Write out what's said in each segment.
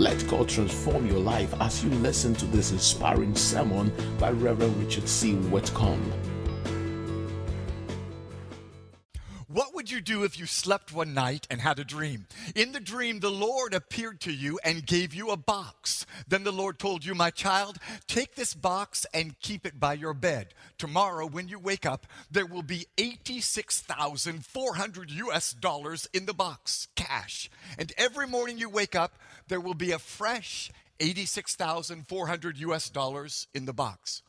Let God transform your life as you listen to this inspiring sermon by Reverend Richard C. Whitcomb. What would you do if you slept one night and had a dream? In the dream, the Lord appeared to you and gave you a box. Then the Lord told you, My child, take this box and keep it by your bed. Tomorrow, when you wake up, there will be 86,400 US dollars in the box, cash. And every morning you wake up, there will be a fresh 86,400 US dollars in the box.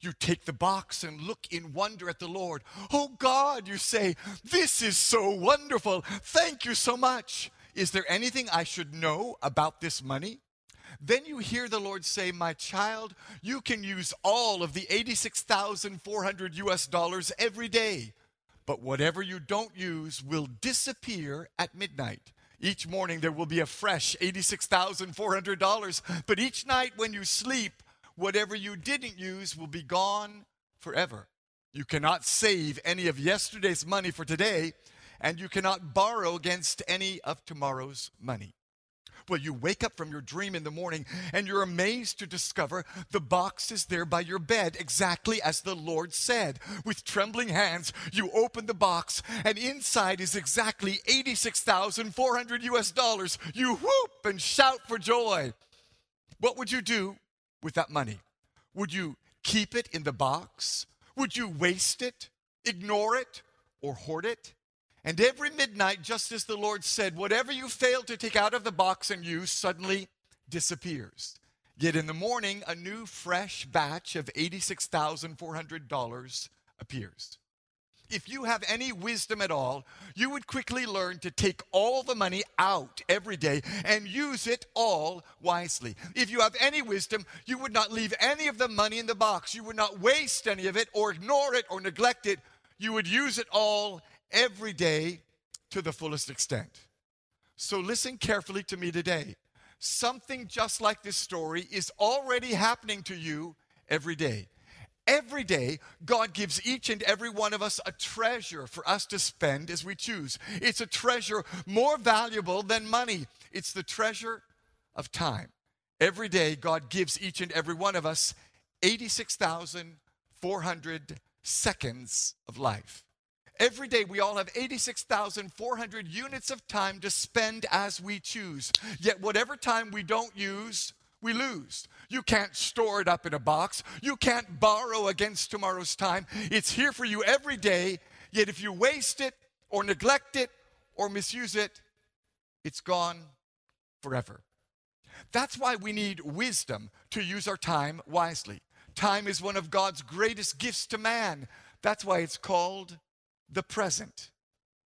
You take the box and look in wonder at the Lord. Oh God, you say, this is so wonderful. Thank you so much. Is there anything I should know about this money? Then you hear the Lord say, My child, you can use all of the 86,400 US dollars every day, but whatever you don't use will disappear at midnight. Each morning there will be a fresh $86,400, but each night when you sleep, whatever you didn't use will be gone forever. You cannot save any of yesterday's money for today, and you cannot borrow against any of tomorrow's money. Well, you wake up from your dream in the morning and you're amazed to discover the box is there by your bed, exactly as the Lord said. With trembling hands, you open the box and inside is exactly 86,400 US dollars. You whoop and shout for joy. What would you do with that money? Would you keep it in the box? Would you waste it, ignore it, or hoard it? And every midnight, just as the Lord said, whatever you fail to take out of the box and use suddenly disappears. Yet in the morning, a new fresh batch of $86,400 appears if you have any wisdom at all, you would quickly learn to take all the money out every day and use it all wisely. If you have any wisdom, you would not leave any of the money in the box. You would not waste any of it or ignore it or neglect it. You would use it all every day to the fullest extent. So listen carefully to me today. Something just like this story is already happening to you every day. Every day, God gives each and every one of us a treasure for us to spend as we choose. It's a treasure more valuable than money, it's the treasure of time. Every day, God gives each and every one of us 86,400 seconds of life. Every day, we all have 86,400 units of time to spend as we choose. Yet, whatever time we don't use, we lose. You can't store it up in a box. You can't borrow against tomorrow's time. It's here for you every day. Yet if you waste it or neglect it or misuse it, it's gone forever. That's why we need wisdom to use our time wisely. Time is one of God's greatest gifts to man. That's why it's called the present.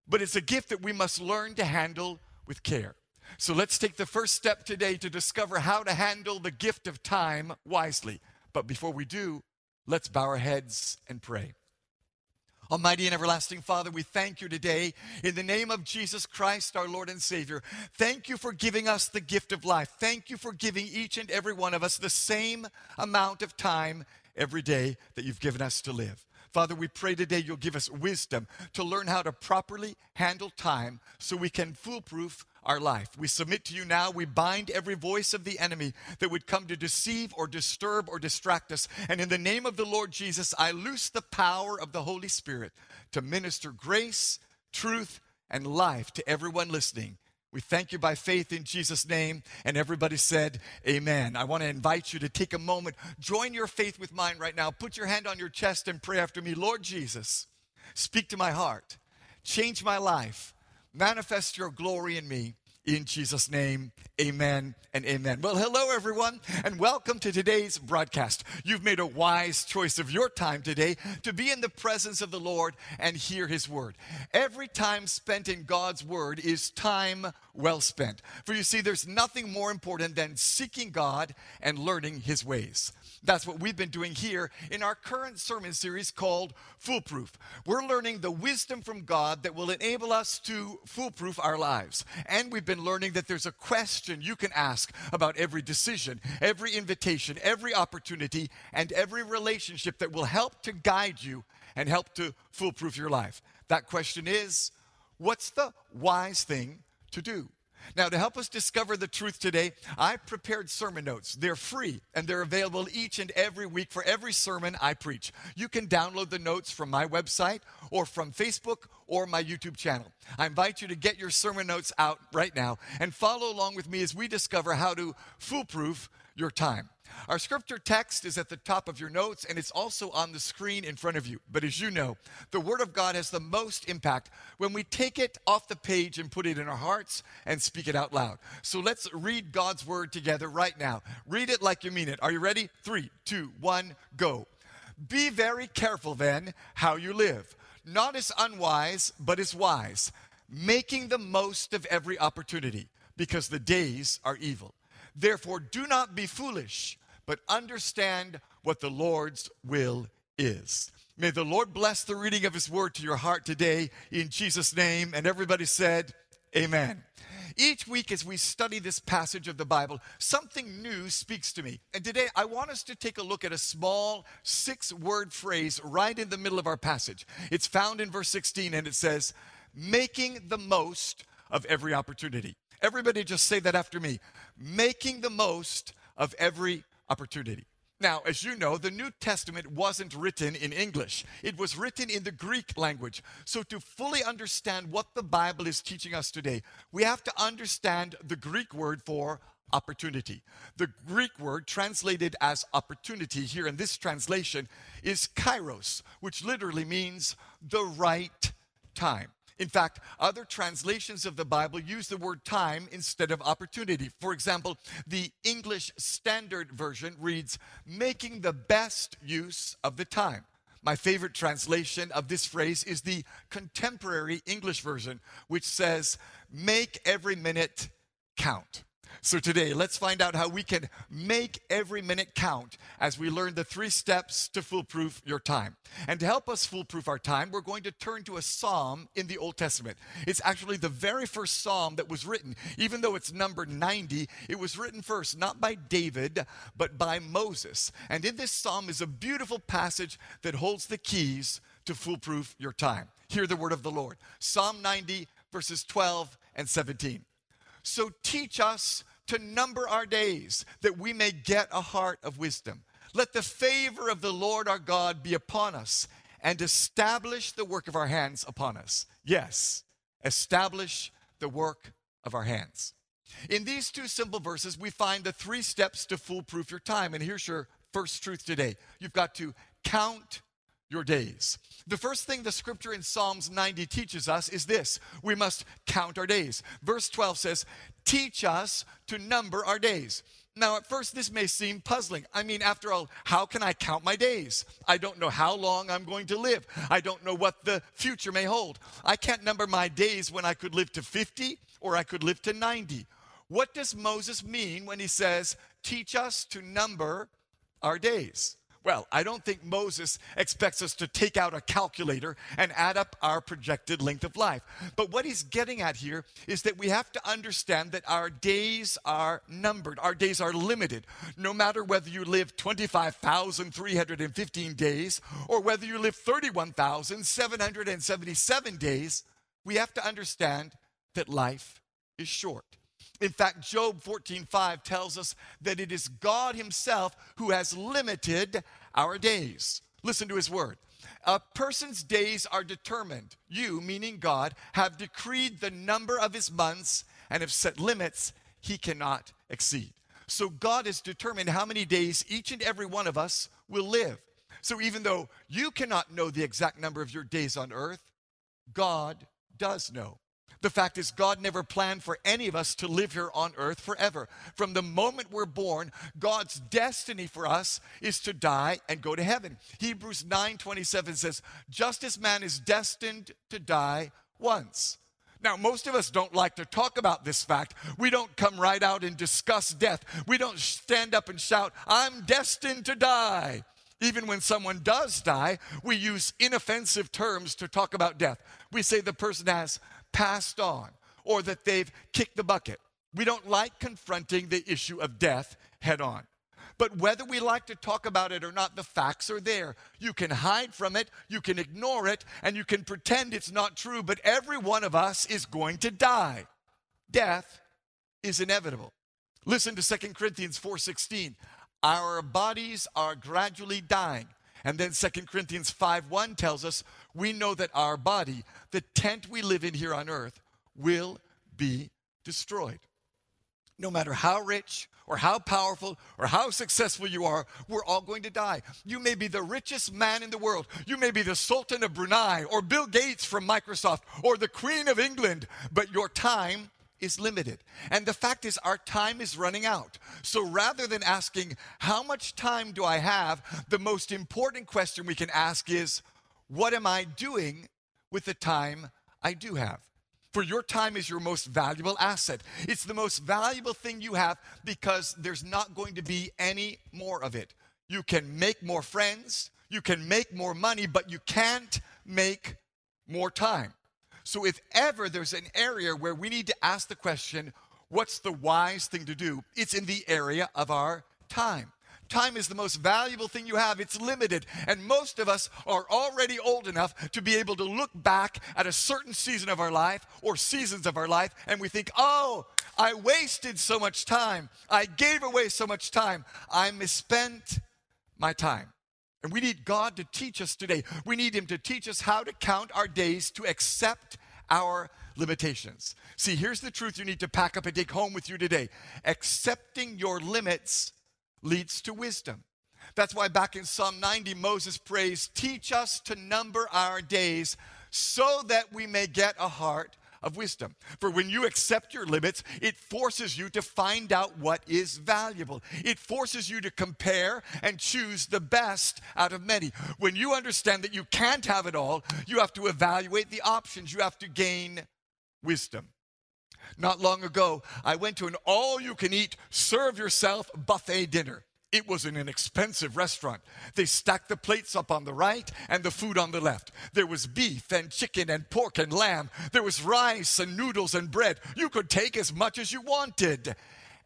But it's a gift that we must learn to handle with care. So let's take the first step today to discover how to handle the gift of time wisely. But before we do, let's bow our heads and pray. Almighty and everlasting Father, we thank you today in the name of Jesus Christ, our Lord and Savior. Thank you for giving us the gift of life. Thank you for giving each and every one of us the same amount of time every day that you've given us to live. Father, we pray today you'll give us wisdom to learn how to properly handle time so we can foolproof our life. We submit to you now. We bind every voice of the enemy that would come to deceive or disturb or distract us. And in the name of the Lord Jesus, I loose the power of the Holy Spirit to minister grace, truth, and life to everyone listening. We thank you by faith in Jesus' name. And everybody said, Amen. I want to invite you to take a moment, join your faith with mine right now. Put your hand on your chest and pray after me Lord Jesus, speak to my heart, change my life, manifest your glory in me. In Jesus' name, amen and amen. Well, hello, everyone, and welcome to today's broadcast. You've made a wise choice of your time today to be in the presence of the Lord and hear His word. Every time spent in God's word is time well spent. For you see, there's nothing more important than seeking God and learning His ways. That's what we've been doing here in our current sermon series called Foolproof. We're learning the wisdom from God that will enable us to foolproof our lives. And we've been learning that there's a question you can ask about every decision, every invitation, every opportunity, and every relationship that will help to guide you and help to foolproof your life. That question is what's the wise thing to do? Now, to help us discover the truth today, I prepared sermon notes. They're free and they're available each and every week for every sermon I preach. You can download the notes from my website or from Facebook or my YouTube channel. I invite you to get your sermon notes out right now and follow along with me as we discover how to foolproof your time. Our scripture text is at the top of your notes and it's also on the screen in front of you. But as you know, the Word of God has the most impact when we take it off the page and put it in our hearts and speak it out loud. So let's read God's Word together right now. Read it like you mean it. Are you ready? Three, two, one, go. Be very careful then how you live, not as unwise, but as wise, making the most of every opportunity, because the days are evil. Therefore, do not be foolish, but understand what the Lord's will is. May the Lord bless the reading of his word to your heart today in Jesus' name. And everybody said, Amen. Each week, as we study this passage of the Bible, something new speaks to me. And today, I want us to take a look at a small six word phrase right in the middle of our passage. It's found in verse 16, and it says, Making the most of every opportunity. Everybody just say that after me. Making the most of every opportunity. Now, as you know, the New Testament wasn't written in English. It was written in the Greek language. So, to fully understand what the Bible is teaching us today, we have to understand the Greek word for opportunity. The Greek word translated as opportunity here in this translation is kairos, which literally means the right time. In fact, other translations of the Bible use the word time instead of opportunity. For example, the English Standard Version reads, making the best use of the time. My favorite translation of this phrase is the contemporary English version, which says, make every minute count. So, today, let's find out how we can make every minute count as we learn the three steps to foolproof your time. And to help us foolproof our time, we're going to turn to a psalm in the Old Testament. It's actually the very first psalm that was written. Even though it's number 90, it was written first, not by David, but by Moses. And in this psalm is a beautiful passage that holds the keys to foolproof your time. Hear the word of the Lord Psalm 90, verses 12 and 17. So teach us to number our days, that we may get a heart of wisdom. Let the favor of the Lord our God be upon us, and establish the work of our hands upon us. Yes, establish the work of our hands. In these two simple verses, we find the three steps to foolproof your time. And here's your first truth today you've got to count your days. The first thing the scripture in Psalms 90 teaches us is this we must count our days. Verse 12 says, Teach us to number our days. Now, at first, this may seem puzzling. I mean, after all, how can I count my days? I don't know how long I'm going to live. I don't know what the future may hold. I can't number my days when I could live to 50 or I could live to 90. What does Moses mean when he says, Teach us to number our days? Well, I don't think Moses expects us to take out a calculator and add up our projected length of life. But what he's getting at here is that we have to understand that our days are numbered, our days are limited. No matter whether you live 25,315 days or whether you live 31,777 days, we have to understand that life is short. In fact, Job 14:5 tells us that it is God himself who has limited our days. Listen to his word. A person's days are determined. You, meaning God, have decreed the number of his months and have set limits he cannot exceed. So God has determined how many days each and every one of us will live. So even though you cannot know the exact number of your days on earth, God does know. The fact is, God never planned for any of us to live here on earth forever. From the moment we're born, God's destiny for us is to die and go to heaven. Hebrews 9 27 says, Just as man is destined to die once. Now, most of us don't like to talk about this fact. We don't come right out and discuss death. We don't stand up and shout, I'm destined to die. Even when someone does die, we use inoffensive terms to talk about death. We say the person has passed on or that they've kicked the bucket. We don't like confronting the issue of death head on. But whether we like to talk about it or not, the facts are there. You can hide from it, you can ignore it, and you can pretend it's not true, but every one of us is going to die. Death is inevitable. Listen to 2 Corinthians 4:16. Our bodies are gradually dying. And then 2 Corinthians 5:1 tells us we know that our body, the tent we live in here on earth, will be destroyed. No matter how rich or how powerful or how successful you are, we're all going to die. You may be the richest man in the world. You may be the Sultan of Brunei or Bill Gates from Microsoft or the Queen of England, but your time is limited. And the fact is, our time is running out. So rather than asking, How much time do I have? the most important question we can ask is, What am I doing with the time I do have? For your time is your most valuable asset. It's the most valuable thing you have because there's not going to be any more of it. You can make more friends, you can make more money, but you can't make more time. So, if ever there's an area where we need to ask the question, what's the wise thing to do? It's in the area of our time. Time is the most valuable thing you have. It's limited. And most of us are already old enough to be able to look back at a certain season of our life or seasons of our life and we think, oh, I wasted so much time. I gave away so much time. I misspent my time. And we need God to teach us today. We need Him to teach us how to count our days to accept our limitations. See, here's the truth you need to pack up and take home with you today. Accepting your limits leads to wisdom. That's why back in Psalm 90, Moses prays, Teach us to number our days so that we may get a heart of wisdom. For when you accept your limits, it forces you to find out what is valuable. It forces you to compare and choose the best out of many. When you understand that you can't have it all, you have to evaluate the options, you have to gain wisdom. Not long ago, I went to an all you can eat, serve yourself buffet dinner. It was an expensive restaurant. They stacked the plates up on the right and the food on the left. There was beef and chicken and pork and lamb. There was rice and noodles and bread. You could take as much as you wanted.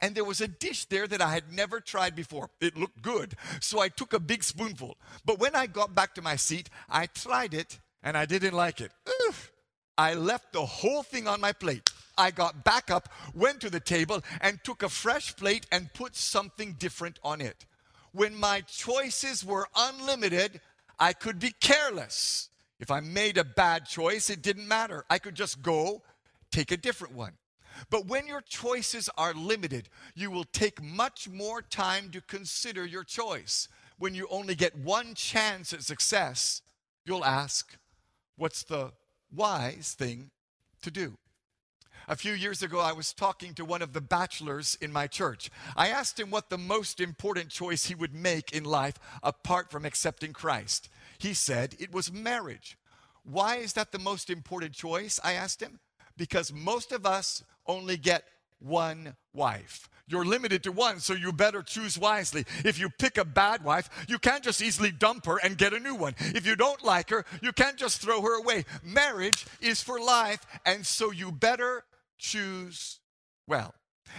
And there was a dish there that I had never tried before. It looked good. So I took a big spoonful. But when I got back to my seat, I tried it and I didn't like it. Oof. I left the whole thing on my plate. I got back up, went to the table, and took a fresh plate and put something different on it. When my choices were unlimited, I could be careless. If I made a bad choice, it didn't matter. I could just go take a different one. But when your choices are limited, you will take much more time to consider your choice. When you only get one chance at success, you'll ask, What's the wise thing to do? A few years ago, I was talking to one of the bachelors in my church. I asked him what the most important choice he would make in life apart from accepting Christ. He said it was marriage. Why is that the most important choice? I asked him. Because most of us only get one wife. You're limited to one, so you better choose wisely. If you pick a bad wife, you can't just easily dump her and get a new one. If you don't like her, you can't just throw her away. Marriage is for life, and so you better choose well.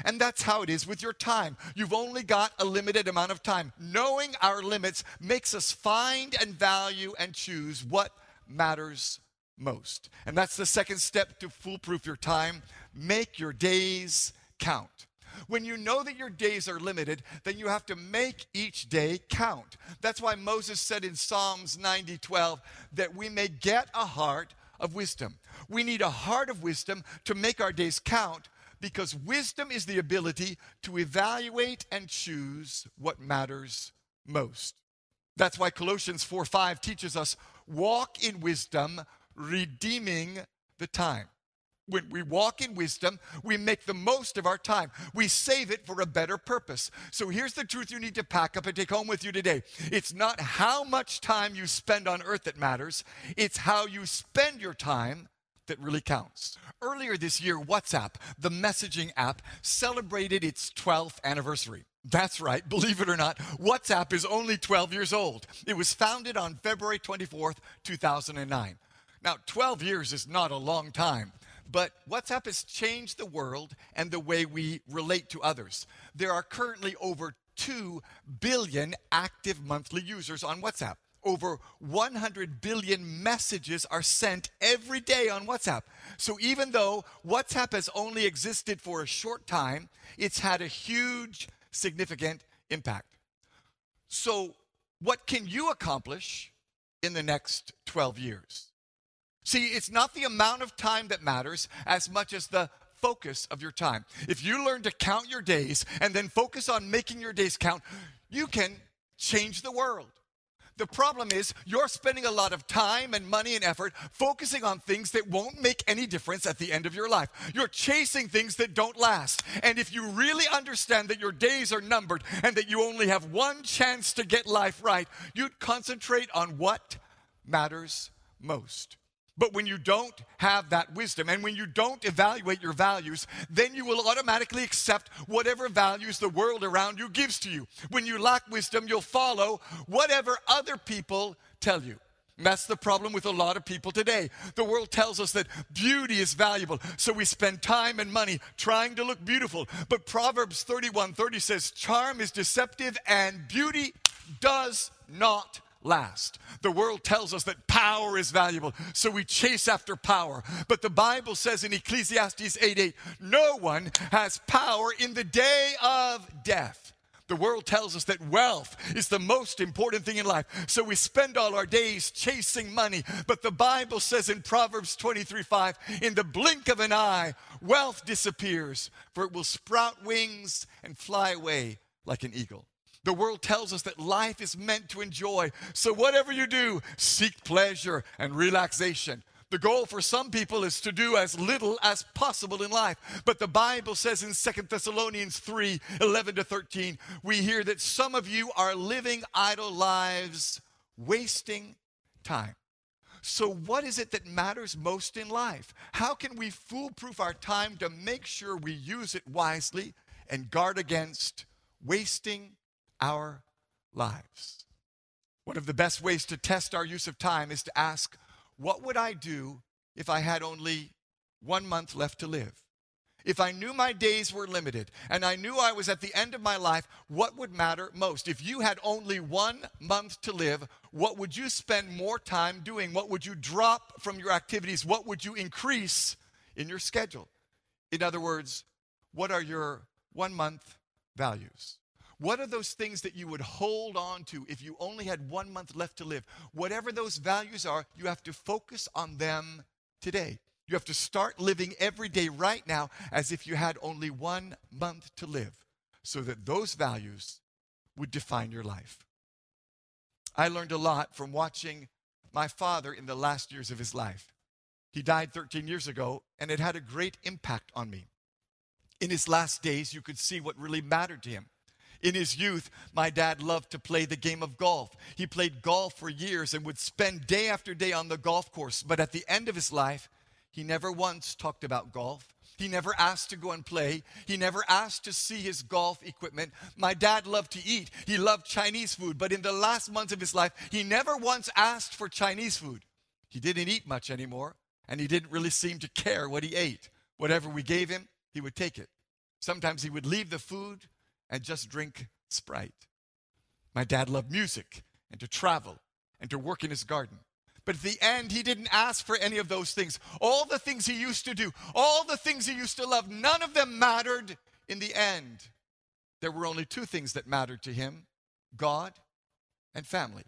And that's how it is with your time. You've only got a limited amount of time. Knowing our limits makes us find and value and choose what matters most. And that's the second step to foolproof your time. Make your days count. When you know that your days are limited, then you have to make each day count. That's why Moses said in Psalms 90 12 that we may get a heart of wisdom. We need a heart of wisdom to make our days count because wisdom is the ability to evaluate and choose what matters most. That's why Colossians 4 5 teaches us walk in wisdom, redeeming the time. When we walk in wisdom, we make the most of our time. We save it for a better purpose. So here's the truth you need to pack up and take home with you today. It's not how much time you spend on earth that matters, it's how you spend your time that really counts. Earlier this year, WhatsApp, the messaging app, celebrated its 12th anniversary. That's right, believe it or not, WhatsApp is only 12 years old. It was founded on February 24th, 2009. Now, 12 years is not a long time, but WhatsApp has changed the world and the way we relate to others. There are currently over 2 billion active monthly users on WhatsApp over 100 billion messages are sent every day on WhatsApp. So even though WhatsApp has only existed for a short time, it's had a huge, significant impact. So, what can you accomplish in the next 12 years? See, it's not the amount of time that matters as much as the focus of your time. If you learn to count your days and then focus on making your days count, you can change the world. The problem is, you're spending a lot of time and money and effort focusing on things that won't make any difference at the end of your life. You're chasing things that don't last. And if you really understand that your days are numbered and that you only have one chance to get life right, you'd concentrate on what matters most. But when you don't have that wisdom and when you don't evaluate your values, then you will automatically accept whatever values the world around you gives to you. When you lack wisdom, you'll follow whatever other people tell you. And that's the problem with a lot of people today. The world tells us that beauty is valuable, so we spend time and money trying to look beautiful. But Proverbs 31 30 says, Charm is deceptive and beauty does not last. The world tells us that power is valuable, so we chase after power. But the Bible says in Ecclesiastes 8 8, no one has power in the day of death. The world tells us that wealth is the most important thing in life. So we spend all our days chasing money. But the Bible says in Proverbs 23 5, in the blink of an eye, wealth disappears, for it will sprout wings and fly away like an eagle. The world tells us that life is meant to enjoy. So, whatever you do, seek pleasure and relaxation. The goal for some people is to do as little as possible in life. But the Bible says in Second Thessalonians 3 11 to 13, we hear that some of you are living idle lives, wasting time. So, what is it that matters most in life? How can we foolproof our time to make sure we use it wisely and guard against wasting our lives. One of the best ways to test our use of time is to ask, What would I do if I had only one month left to live? If I knew my days were limited and I knew I was at the end of my life, what would matter most? If you had only one month to live, what would you spend more time doing? What would you drop from your activities? What would you increase in your schedule? In other words, what are your one month values? What are those things that you would hold on to if you only had one month left to live? Whatever those values are, you have to focus on them today. You have to start living every day right now as if you had only one month to live so that those values would define your life. I learned a lot from watching my father in the last years of his life. He died 13 years ago, and it had a great impact on me. In his last days, you could see what really mattered to him. In his youth, my dad loved to play the game of golf. He played golf for years and would spend day after day on the golf course. But at the end of his life, he never once talked about golf. He never asked to go and play. He never asked to see his golf equipment. My dad loved to eat. He loved Chinese food. But in the last months of his life, he never once asked for Chinese food. He didn't eat much anymore, and he didn't really seem to care what he ate. Whatever we gave him, he would take it. Sometimes he would leave the food and just drink Sprite. My dad loved music and to travel and to work in his garden. But at the end, he didn't ask for any of those things. All the things he used to do, all the things he used to love, none of them mattered in the end. There were only two things that mattered to him God and family.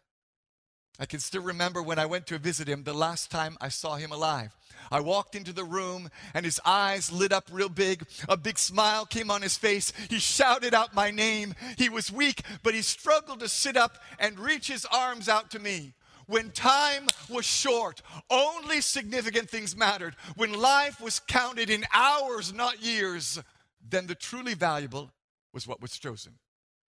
I can still remember when I went to visit him the last time I saw him alive. I walked into the room and his eyes lit up real big. A big smile came on his face. He shouted out my name. He was weak, but he struggled to sit up and reach his arms out to me. When time was short, only significant things mattered. When life was counted in hours, not years, then the truly valuable was what was chosen.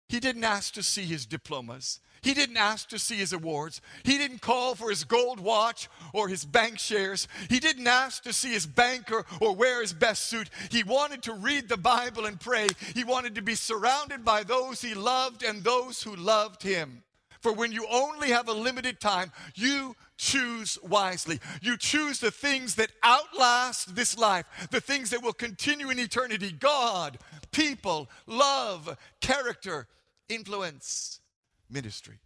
He didn't ask to see his diplomas. He didn't ask to see his awards. He didn't call for his gold watch or his bank shares. He didn't ask to see his banker or wear his best suit. He wanted to read the Bible and pray. He wanted to be surrounded by those he loved and those who loved him. For when you only have a limited time, you choose wisely. You choose the things that outlast this life, the things that will continue in eternity God, people, love, character, influence ministry.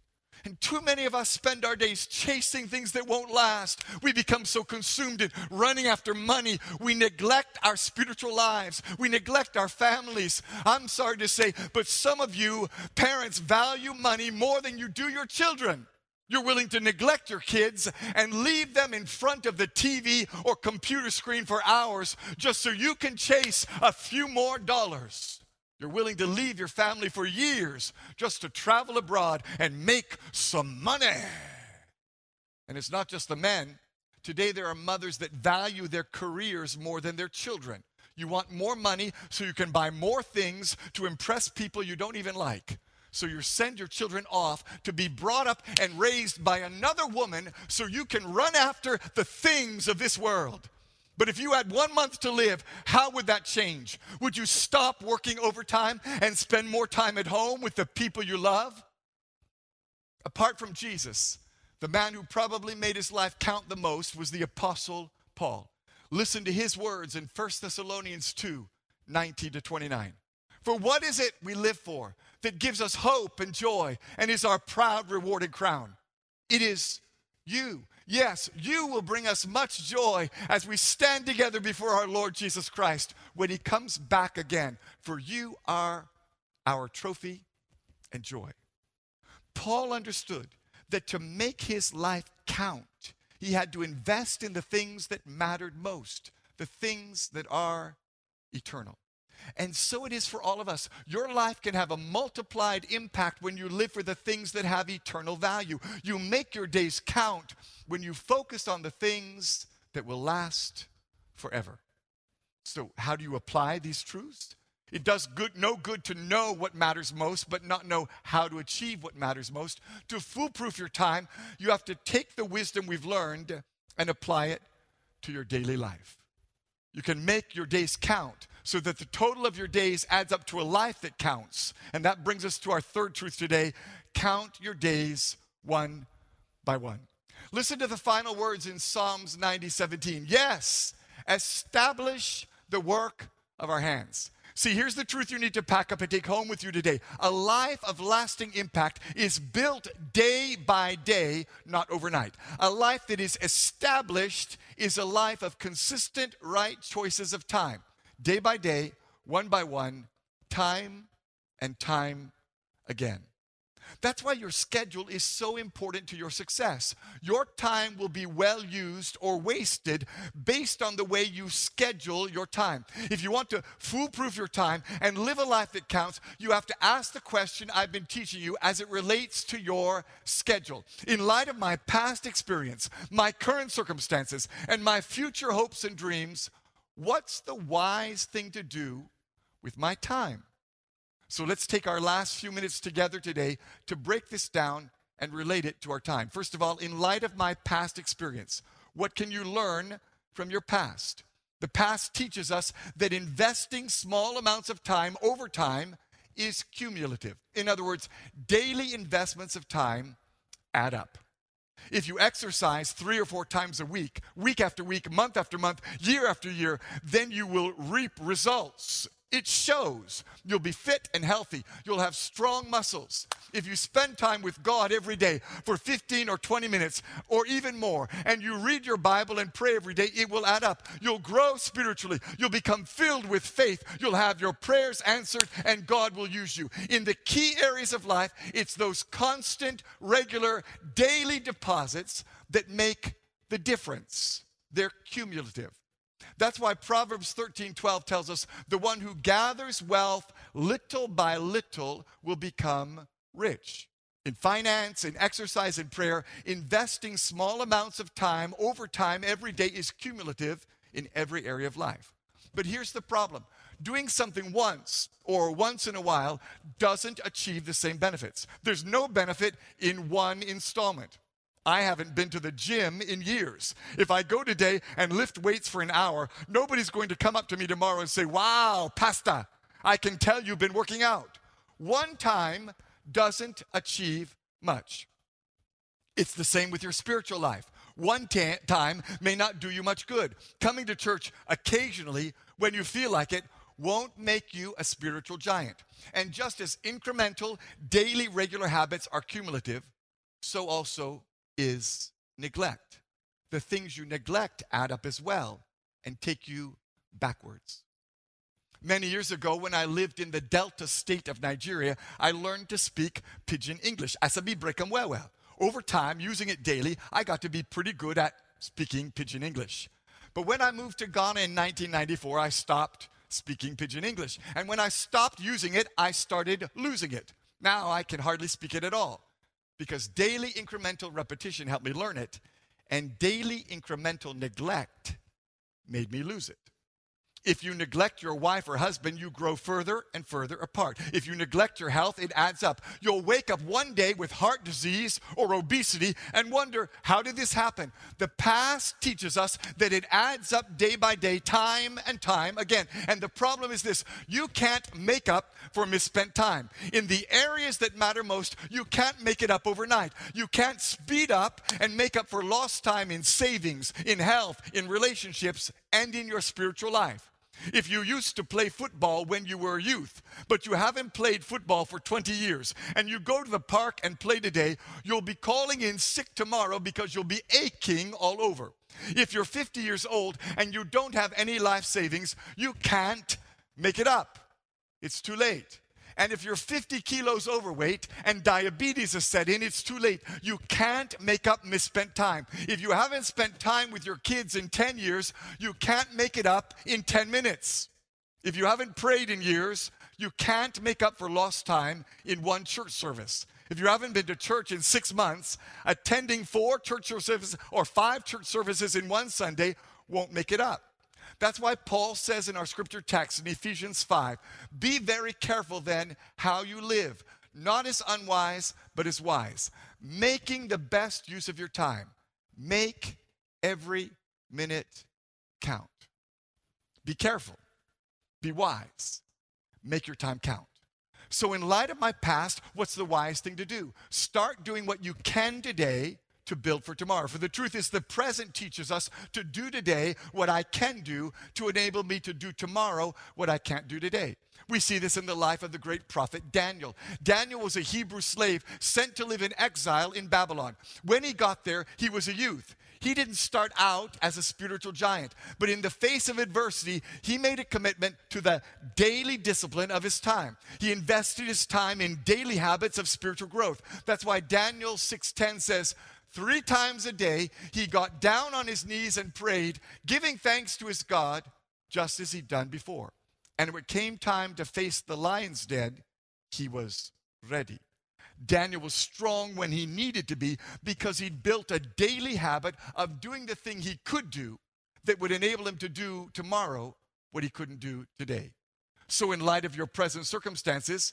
And too many of us spend our days chasing things that won't last. We become so consumed in running after money. We neglect our spiritual lives. We neglect our families. I'm sorry to say, but some of you parents value money more than you do your children. You're willing to neglect your kids and leave them in front of the TV or computer screen for hours just so you can chase a few more dollars. You're willing to leave your family for years just to travel abroad and make some money. And it's not just the men. Today, there are mothers that value their careers more than their children. You want more money so you can buy more things to impress people you don't even like. So you send your children off to be brought up and raised by another woman so you can run after the things of this world. But if you had one month to live, how would that change? Would you stop working overtime and spend more time at home with the people you love? Apart from Jesus, the man who probably made his life count the most was the Apostle Paul. Listen to his words in 1 Thessalonians 2 19 to 29. For what is it we live for that gives us hope and joy and is our proud, rewarded crown? It is you. Yes, you will bring us much joy as we stand together before our Lord Jesus Christ when he comes back again. For you are our trophy and joy. Paul understood that to make his life count, he had to invest in the things that mattered most, the things that are eternal. And so it is for all of us. Your life can have a multiplied impact when you live for the things that have eternal value. You make your days count when you focus on the things that will last forever. So, how do you apply these truths? It does good, no good to know what matters most, but not know how to achieve what matters most. To foolproof your time, you have to take the wisdom we've learned and apply it to your daily life. You can make your days count so that the total of your days adds up to a life that counts. And that brings us to our third truth today count your days one by one. Listen to the final words in Psalms 90 17. Yes, establish the work of our hands. See, here's the truth you need to pack up and take home with you today. A life of lasting impact is built day by day, not overnight. A life that is established is a life of consistent right choices of time day by day, one by one, time and time again. That's why your schedule is so important to your success. Your time will be well used or wasted based on the way you schedule your time. If you want to foolproof your time and live a life that counts, you have to ask the question I've been teaching you as it relates to your schedule. In light of my past experience, my current circumstances, and my future hopes and dreams, what's the wise thing to do with my time? So let's take our last few minutes together today to break this down and relate it to our time. First of all, in light of my past experience, what can you learn from your past? The past teaches us that investing small amounts of time over time is cumulative. In other words, daily investments of time add up. If you exercise three or four times a week, week after week, month after month, year after year, then you will reap results. It shows. You'll be fit and healthy. You'll have strong muscles. If you spend time with God every day for 15 or 20 minutes or even more, and you read your Bible and pray every day, it will add up. You'll grow spiritually. You'll become filled with faith. You'll have your prayers answered, and God will use you. In the key areas of life, it's those constant, regular, daily deposits that make the difference. They're cumulative. That's why Proverbs 13 12 tells us the one who gathers wealth little by little will become rich. In finance, in exercise, in prayer, investing small amounts of time over time every day is cumulative in every area of life. But here's the problem doing something once or once in a while doesn't achieve the same benefits. There's no benefit in one installment. I haven't been to the gym in years. If I go today and lift weights for an hour, nobody's going to come up to me tomorrow and say, Wow, Pastor, I can tell you've been working out. One time doesn't achieve much. It's the same with your spiritual life. One ta- time may not do you much good. Coming to church occasionally when you feel like it won't make you a spiritual giant. And just as incremental, daily, regular habits are cumulative, so also is neglect. The things you neglect add up as well and take you backwards. Many years ago, when I lived in the Delta state of Nigeria, I learned to speak Pidgin English. Over time, using it daily, I got to be pretty good at speaking Pidgin English. But when I moved to Ghana in 1994, I stopped speaking Pidgin English. And when I stopped using it, I started losing it. Now I can hardly speak it at all because daily incremental repetition helped me learn it, and daily incremental neglect made me lose it. If you neglect your wife or husband, you grow further and further apart. If you neglect your health, it adds up. You'll wake up one day with heart disease or obesity and wonder, how did this happen? The past teaches us that it adds up day by day, time and time again. And the problem is this you can't make up for misspent time. In the areas that matter most, you can't make it up overnight. You can't speed up and make up for lost time in savings, in health, in relationships, and in your spiritual life. If you used to play football when you were a youth, but you haven't played football for 20 years, and you go to the park and play today, you'll be calling in sick tomorrow because you'll be aching all over. If you're 50 years old and you don't have any life savings, you can't make it up. It's too late. And if you're 50 kilos overweight and diabetes is set in, it's too late. You can't make up misspent time. If you haven't spent time with your kids in 10 years, you can't make it up in 10 minutes. If you haven't prayed in years, you can't make up for lost time in one church service. If you haven't been to church in six months, attending four church services or five church services in one Sunday won't make it up. That's why Paul says in our scripture text in Ephesians 5 Be very careful then how you live, not as unwise, but as wise, making the best use of your time. Make every minute count. Be careful, be wise, make your time count. So, in light of my past, what's the wise thing to do? Start doing what you can today to build for tomorrow. For the truth is, the present teaches us to do today what I can do to enable me to do tomorrow what I can't do today. We see this in the life of the great prophet Daniel. Daniel was a Hebrew slave sent to live in exile in Babylon. When he got there, he was a youth. He didn't start out as a spiritual giant, but in the face of adversity, he made a commitment to the daily discipline of his time. He invested his time in daily habits of spiritual growth. That's why Daniel 6:10 says, Three times a day, he got down on his knees and prayed, giving thanks to his God, just as he'd done before. And when it came time to face the lion's den, he was ready. Daniel was strong when he needed to be because he'd built a daily habit of doing the thing he could do that would enable him to do tomorrow what he couldn't do today. So, in light of your present circumstances,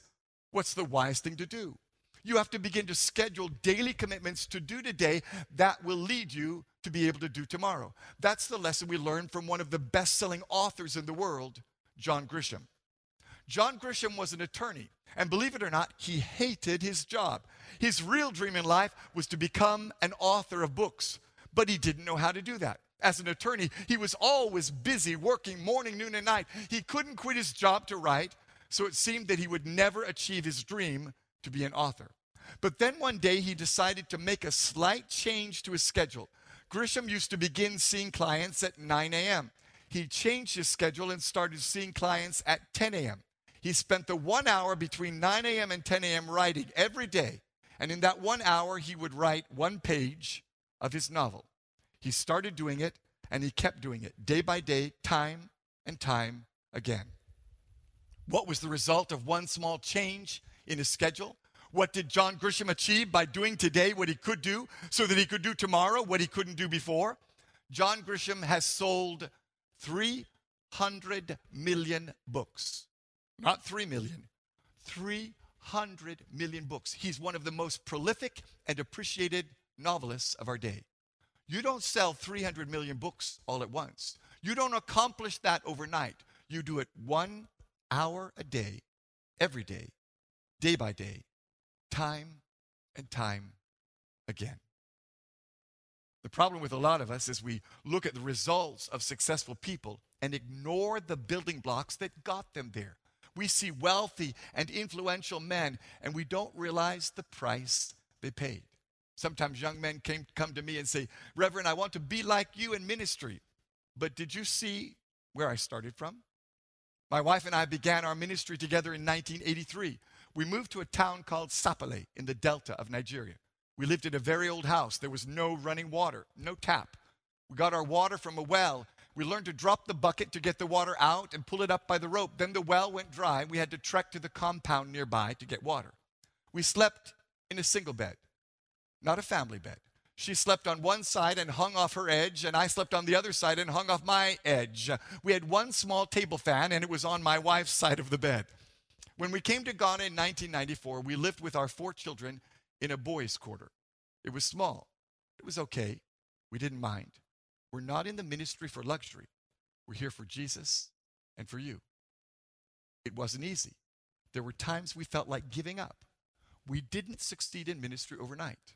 what's the wise thing to do? You have to begin to schedule daily commitments to do today that will lead you to be able to do tomorrow. That's the lesson we learned from one of the best selling authors in the world, John Grisham. John Grisham was an attorney, and believe it or not, he hated his job. His real dream in life was to become an author of books, but he didn't know how to do that. As an attorney, he was always busy working morning, noon, and night. He couldn't quit his job to write, so it seemed that he would never achieve his dream to be an author. But then one day he decided to make a slight change to his schedule. Grisham used to begin seeing clients at 9 a.m. He changed his schedule and started seeing clients at 10 a.m. He spent the one hour between 9 a.m. and 10 a.m. writing every day. And in that one hour, he would write one page of his novel. He started doing it and he kept doing it day by day, time and time again. What was the result of one small change in his schedule? What did John Grisham achieve by doing today what he could do so that he could do tomorrow what he couldn't do before? John Grisham has sold 300 million books. Not 3 million, 300 million books. He's one of the most prolific and appreciated novelists of our day. You don't sell 300 million books all at once. You don't accomplish that overnight. You do it one hour a day, every day, day by day, time and time again. The problem with a lot of us is we look at the results of successful people and ignore the building blocks that got them there. We see wealthy and influential men and we don't realize the price they paid. Sometimes young men came, come to me and say, Reverend, I want to be like you in ministry. But did you see where I started from? My wife and I began our ministry together in 1983. We moved to a town called Sapele in the delta of Nigeria. We lived in a very old house. There was no running water, no tap. We got our water from a well. We learned to drop the bucket to get the water out and pull it up by the rope. Then the well went dry. We had to trek to the compound nearby to get water. We slept in a single bed, not a family bed. She slept on one side and hung off her edge, and I slept on the other side and hung off my edge. We had one small table fan, and it was on my wife's side of the bed. When we came to Ghana in 1994, we lived with our four children in a boys' quarter. It was small. It was okay. We didn't mind. We're not in the ministry for luxury. We're here for Jesus and for you. It wasn't easy. There were times we felt like giving up. We didn't succeed in ministry overnight.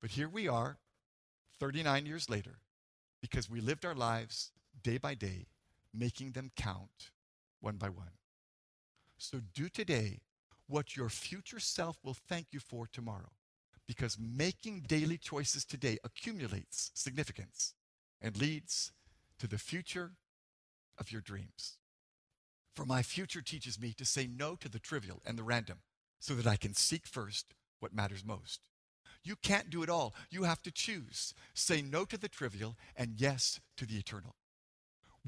But here we are, 39 years later, because we lived our lives day by day, making them count one by one. So do today what your future self will thank you for tomorrow, because making daily choices today accumulates significance and leads to the future of your dreams. For my future teaches me to say no to the trivial and the random so that I can seek first what matters most. You can't do it all. You have to choose. Say no to the trivial and yes to the eternal.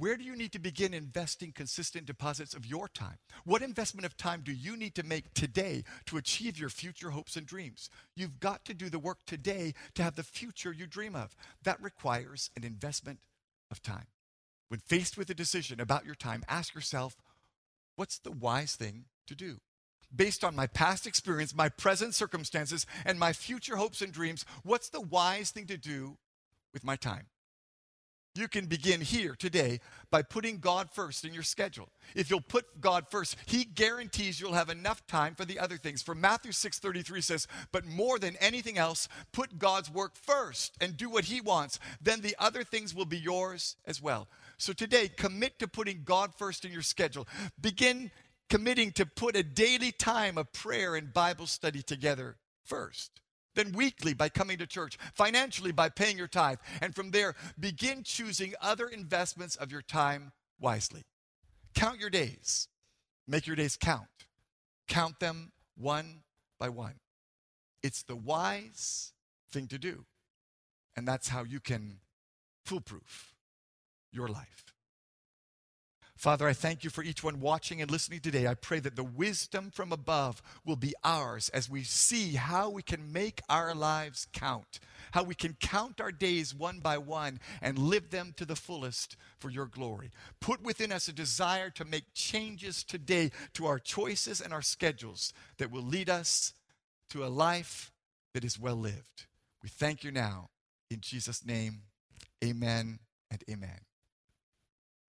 Where do you need to begin investing consistent deposits of your time? What investment of time do you need to make today to achieve your future hopes and dreams? You've got to do the work today to have the future you dream of. That requires an investment of time. When faced with a decision about your time, ask yourself, what's the wise thing to do? Based on my past experience, my present circumstances, and my future hopes and dreams, what's the wise thing to do with my time? You can begin here today by putting God first in your schedule. If you'll put God first, he guarantees you'll have enough time for the other things. For Matthew 6:33 says, "But more than anything else, put God's work first and do what he wants. Then the other things will be yours as well." So today, commit to putting God first in your schedule. Begin committing to put a daily time of prayer and Bible study together first then weekly by coming to church, financially by paying your tithe, and from there begin choosing other investments of your time wisely. Count your days, make your days count. Count them one by one. It's the wise thing to do, and that's how you can foolproof your life. Father, I thank you for each one watching and listening today. I pray that the wisdom from above will be ours as we see how we can make our lives count, how we can count our days one by one and live them to the fullest for your glory. Put within us a desire to make changes today to our choices and our schedules that will lead us to a life that is well lived. We thank you now. In Jesus' name, amen and amen the hope of a nation.